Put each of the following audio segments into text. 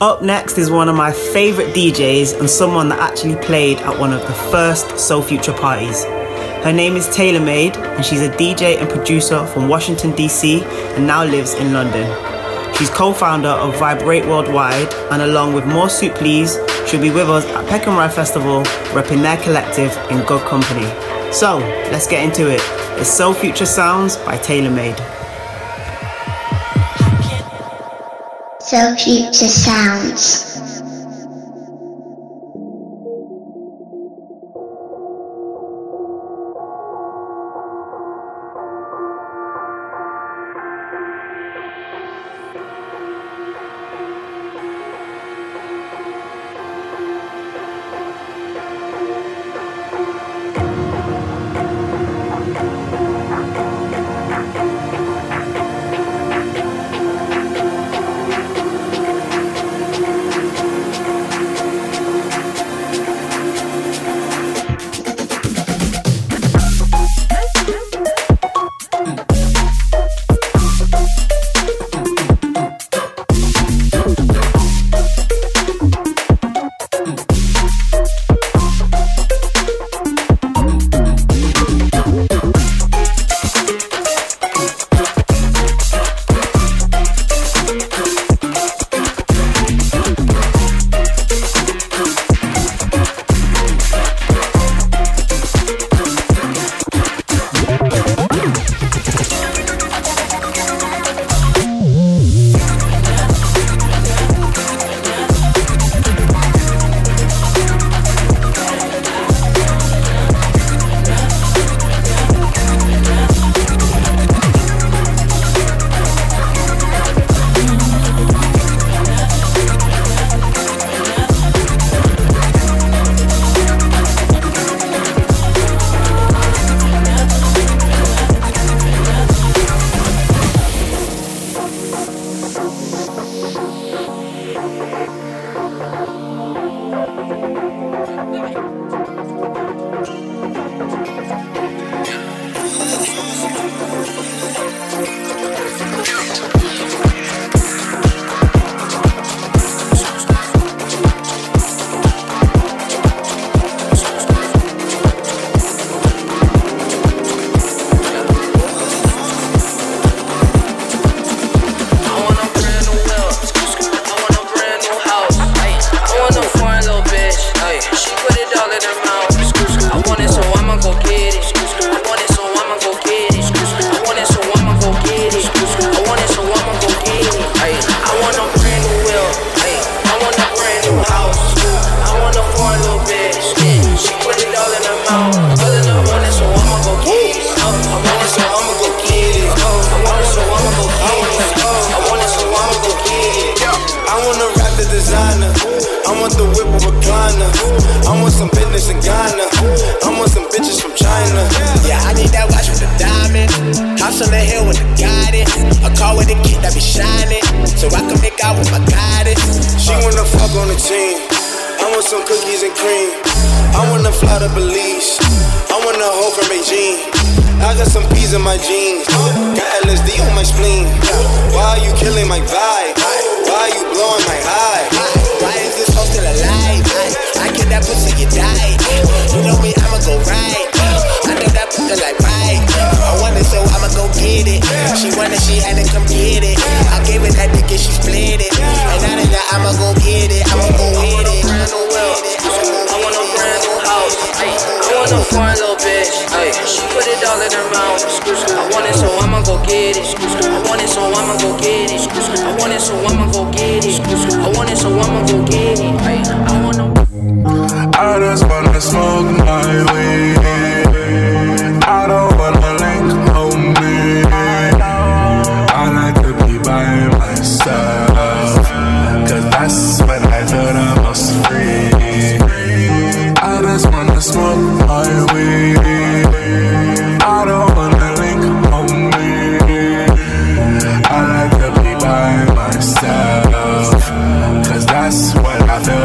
Up next is one of my favourite DJs and someone that actually played at one of the first Soul Future parties. Her name is Taylor Made and she's a DJ and producer from Washington DC and now lives in London. She's co-founder of Vibrate Worldwide and along with more Soup Please, she'll be with us at Peckham Rye Festival repping their collective in good company. So, let's get into it. It's Soul Future Sounds by Taylor Made. Soul Future Sounds. Supreme. I wanna fly to Belize. I wanna hold from Beijing. I got some peas in my jeans. Got LSD on my spleen. Why are you killing my vibe? Free, the most free.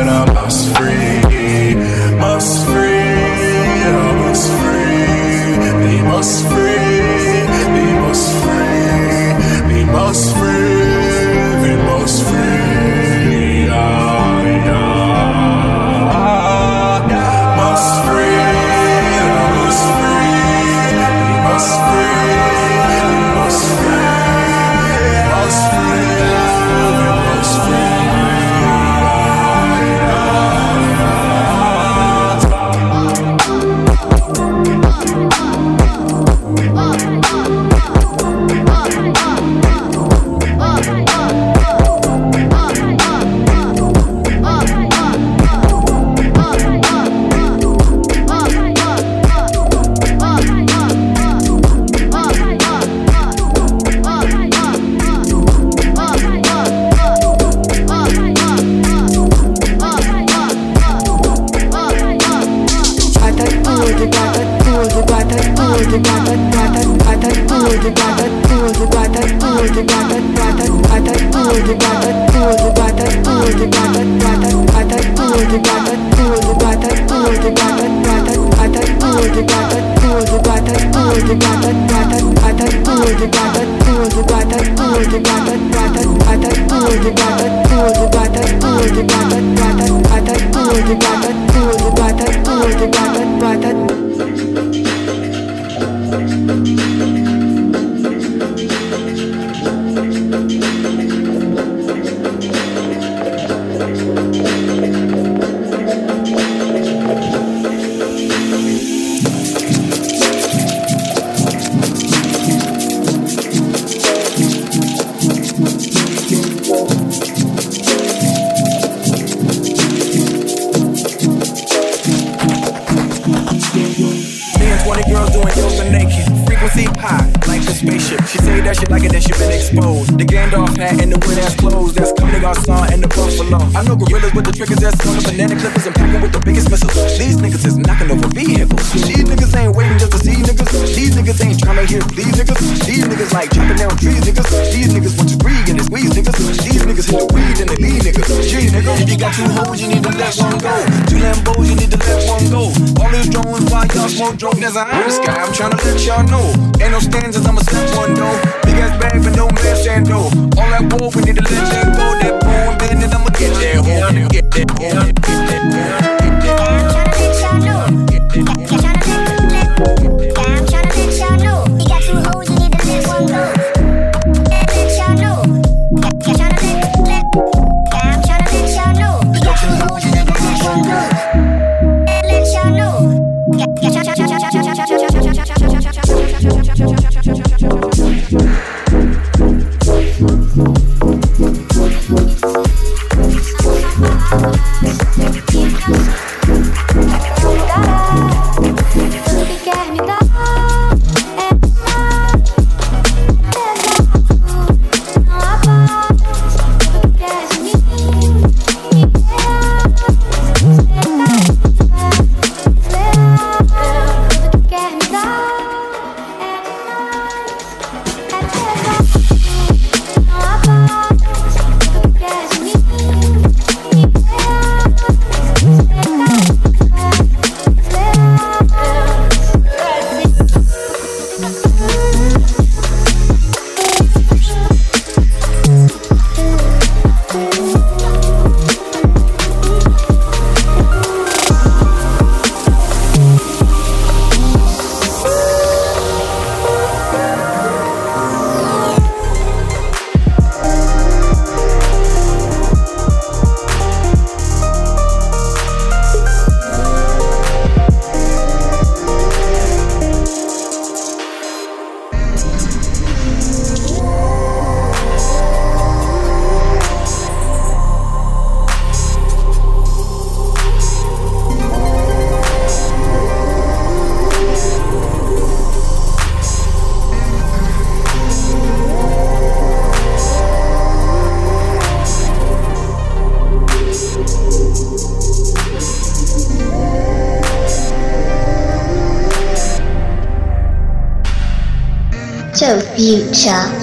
Yeah. mojo, there's an iron sky. I'm trying to let y'all know. Ain't no stanzas, I'ma step one though. Big ass bag, but no man stand though. All that war we need to let them go. future.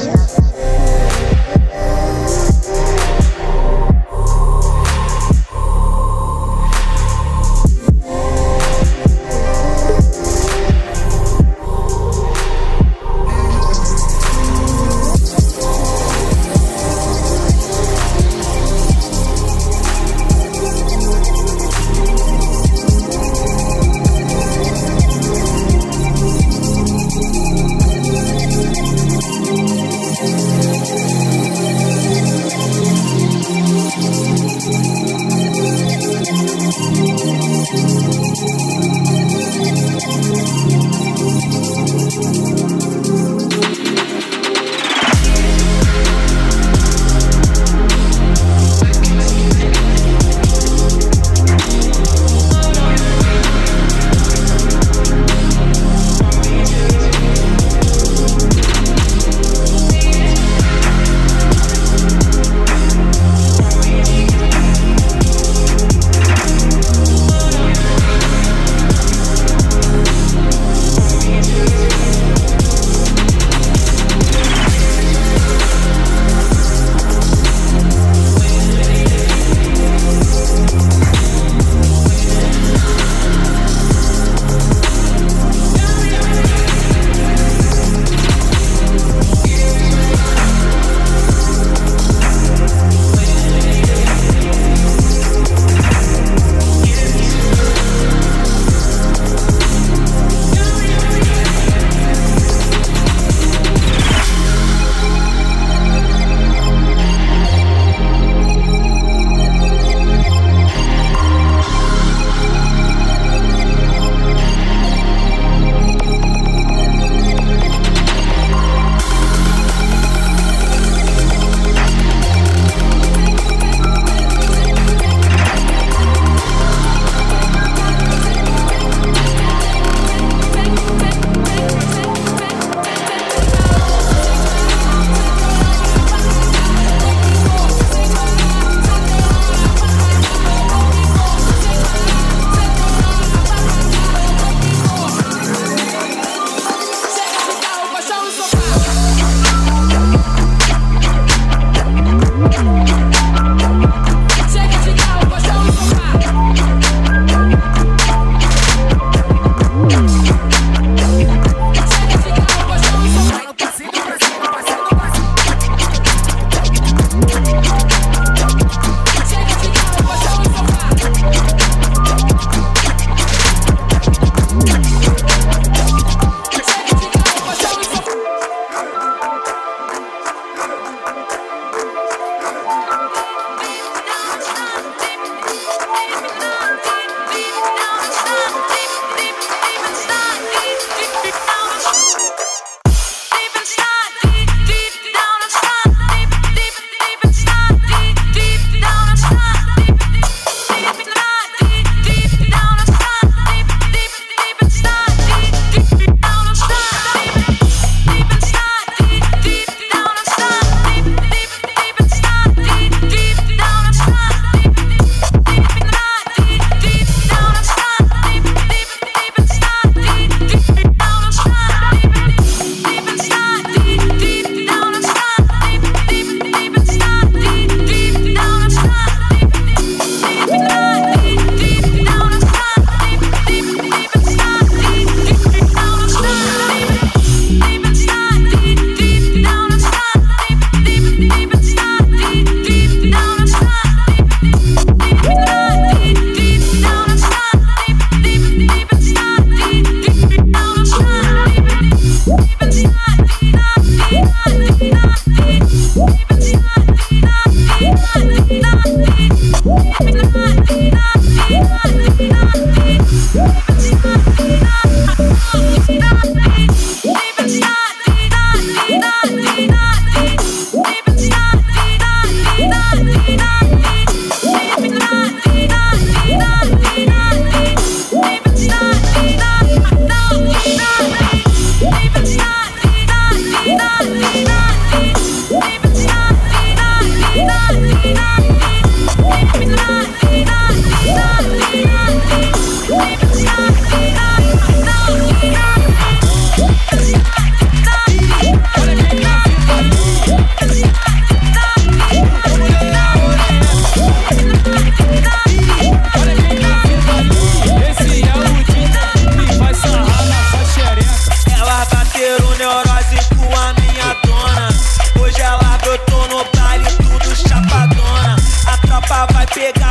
Yeah.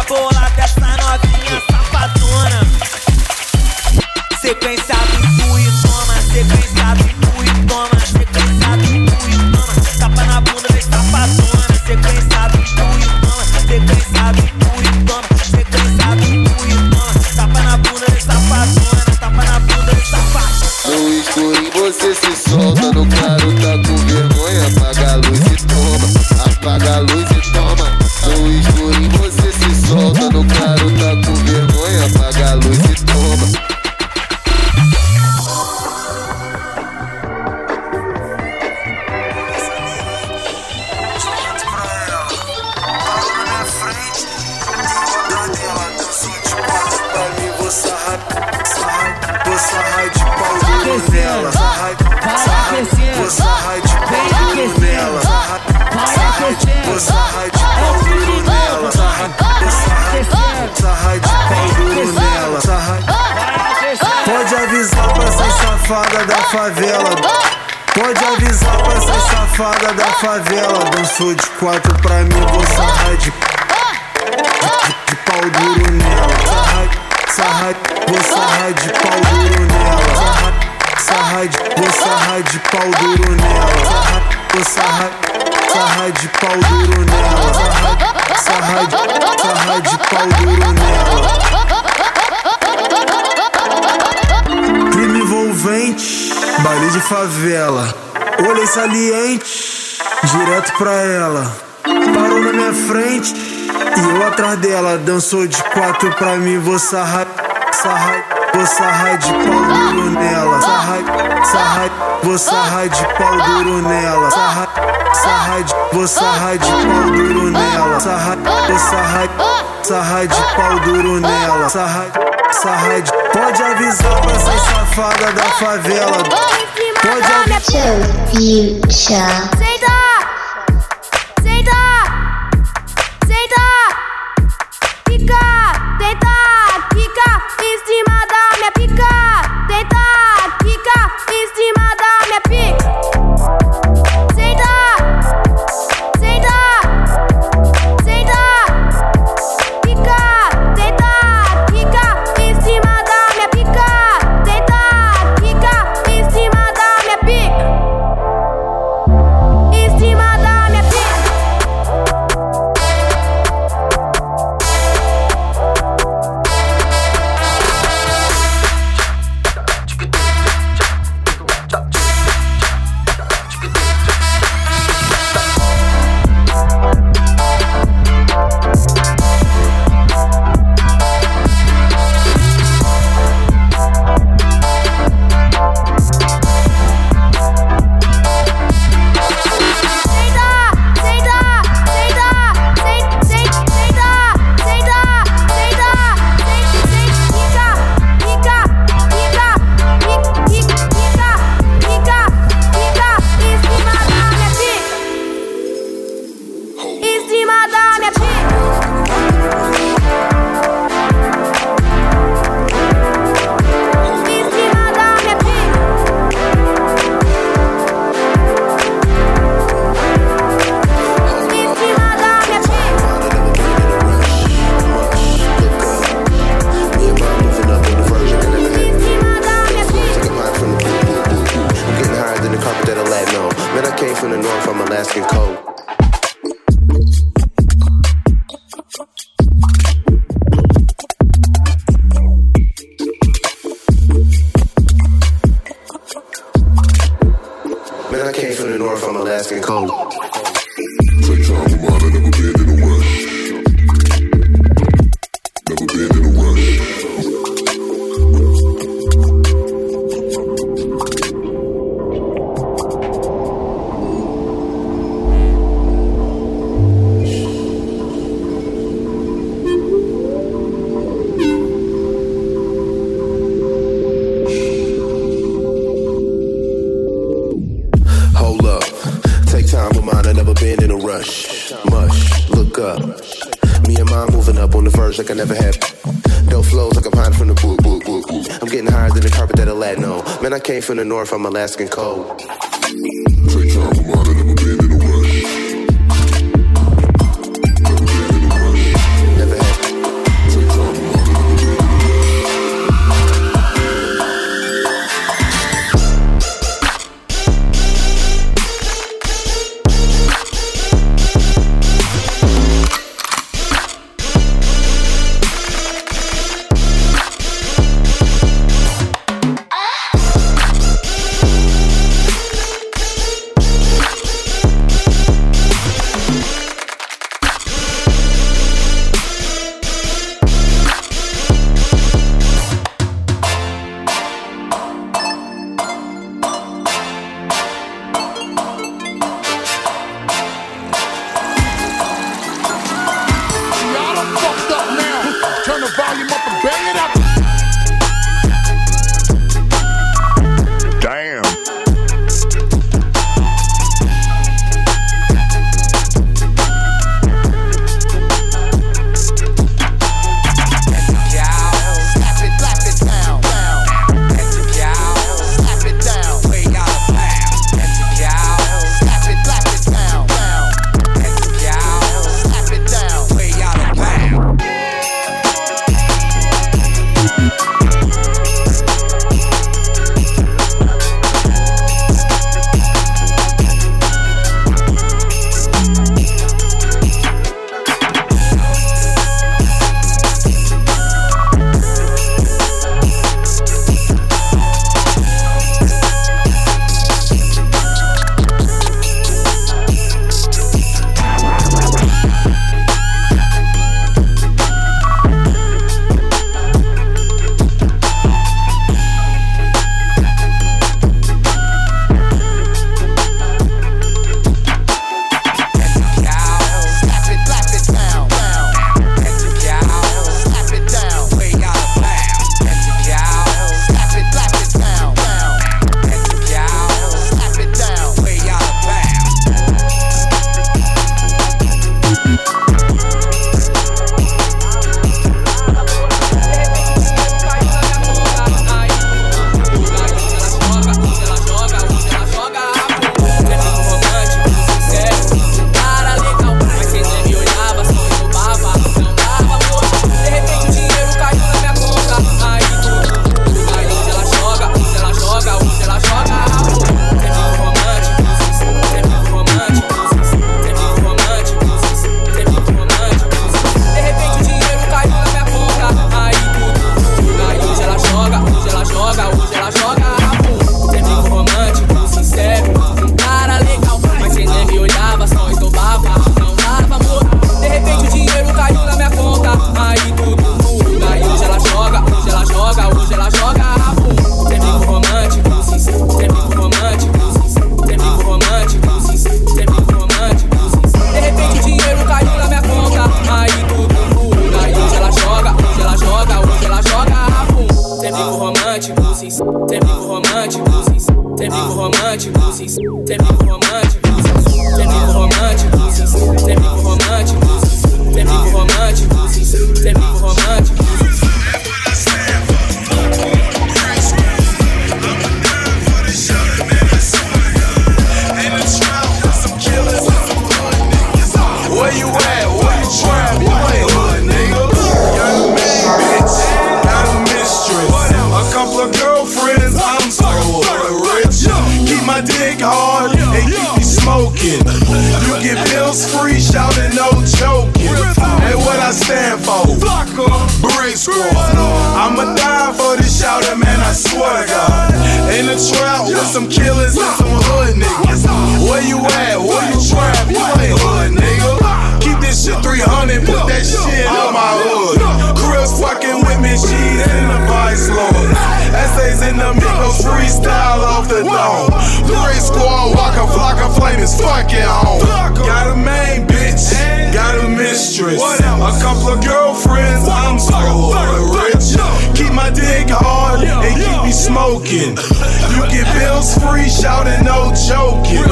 before aquecendo. Você raio de couro nela. Vai aquecendo. Você raio de couro nela. Você raio de couro nela. Pode avisar pra essa safada da favela. Pode avisar pra essa safada da favela. Dançou de quatro pra mim, você raio de, de, pau duro nela. Sarra, sarra, vou sarrar de pau duro nela sarrar de, vou sarrar de pau duro nela. Vou sarrar, sarrar de pau duro nela. Sarrar de, sarrar de pau duro nela. Crime envolvente, baile de favela. Olhei saliente, direto pra ela. Parou na minha frente e eu atrás dela. Dançou de quatro pra mim, vou sarrar, sarrar vou sarrar de pau duro nela. Sarra, sarra, vou sarrar de pau duro nela. Sarra, sarra, vou sarrar de pau duro nela. Sarra, vou sarrar, de pau duro nela. Sarra, sarra, pode avisar pra essa safada da favela. Pode avisar. hush, mush, look up. Me and mine moving up on the verge like I never had. Dope flows like a pine from the boo boo boo. I'm getting higher than the carpet that I let no. Man, I came from the north, I'm Alaskan cold. Take time from Ah. Cê ah. romântico, sim. Cê romântico, Cê é romântico, sim. Cê romântico, Cê é romântico, romântico. It's free shouting, no joking. And what I stand for. Brick Squad. I'ma die for this shouting, man, I swear to God. In the trap with some killers and some hood niggas. Where you at? Where you trap? You ain't hood, nigga. Keep this shit 300, put that shit on my hood. Cribs fucking with me, she couple of girlfriends. I'm so rich. Keep my dick hard and keep me smoking. You get bills free, shouting, no joking.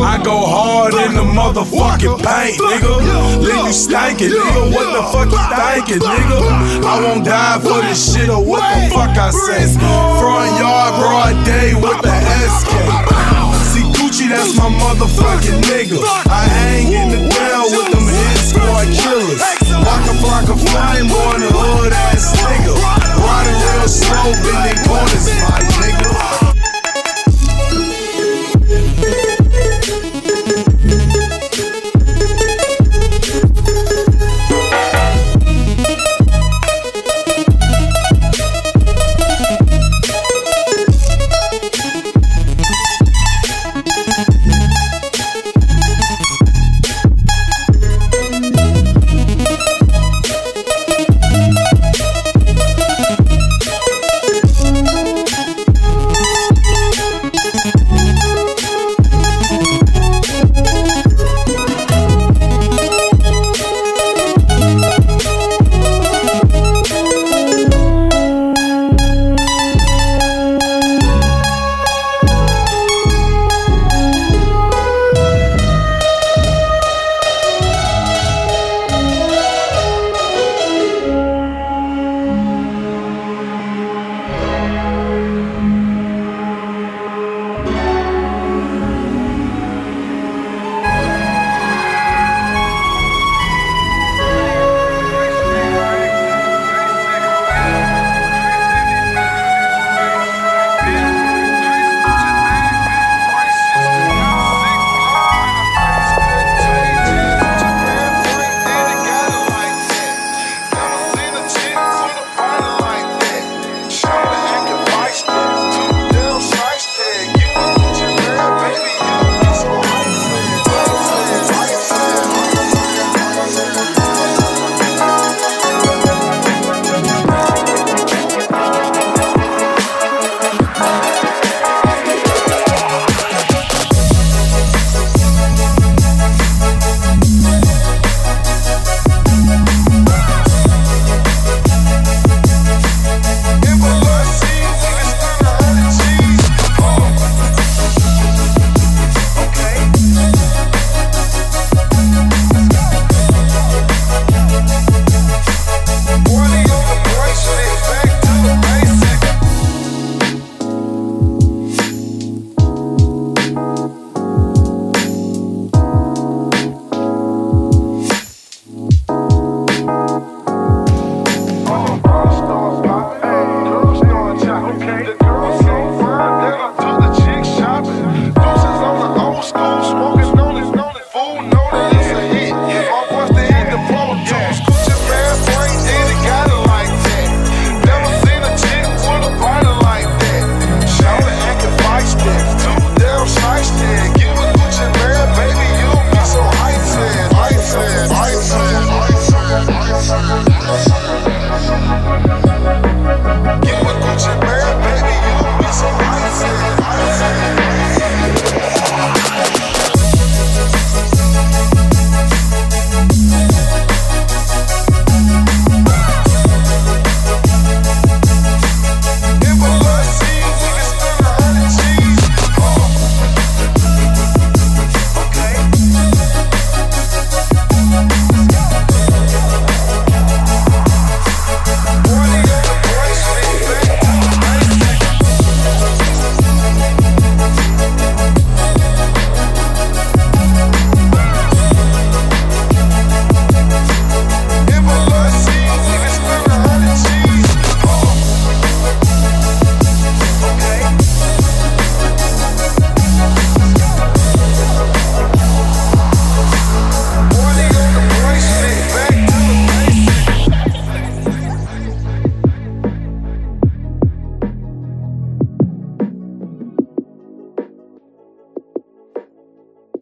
I go hard in the motherfucking paint, nigga. Leave you stankin', nigga. What the fuck you thinkin', nigga? I won't die for this shit or what the fuck I say. Front yard, broad day with the SK. See Gucci, that's my motherfucking nigga. I hang in the down with them hit squad killers. Waka flocka flame on the hood ass nigga. Riding real slow, bending corners, my nigga.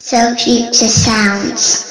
Soul Future Sounds.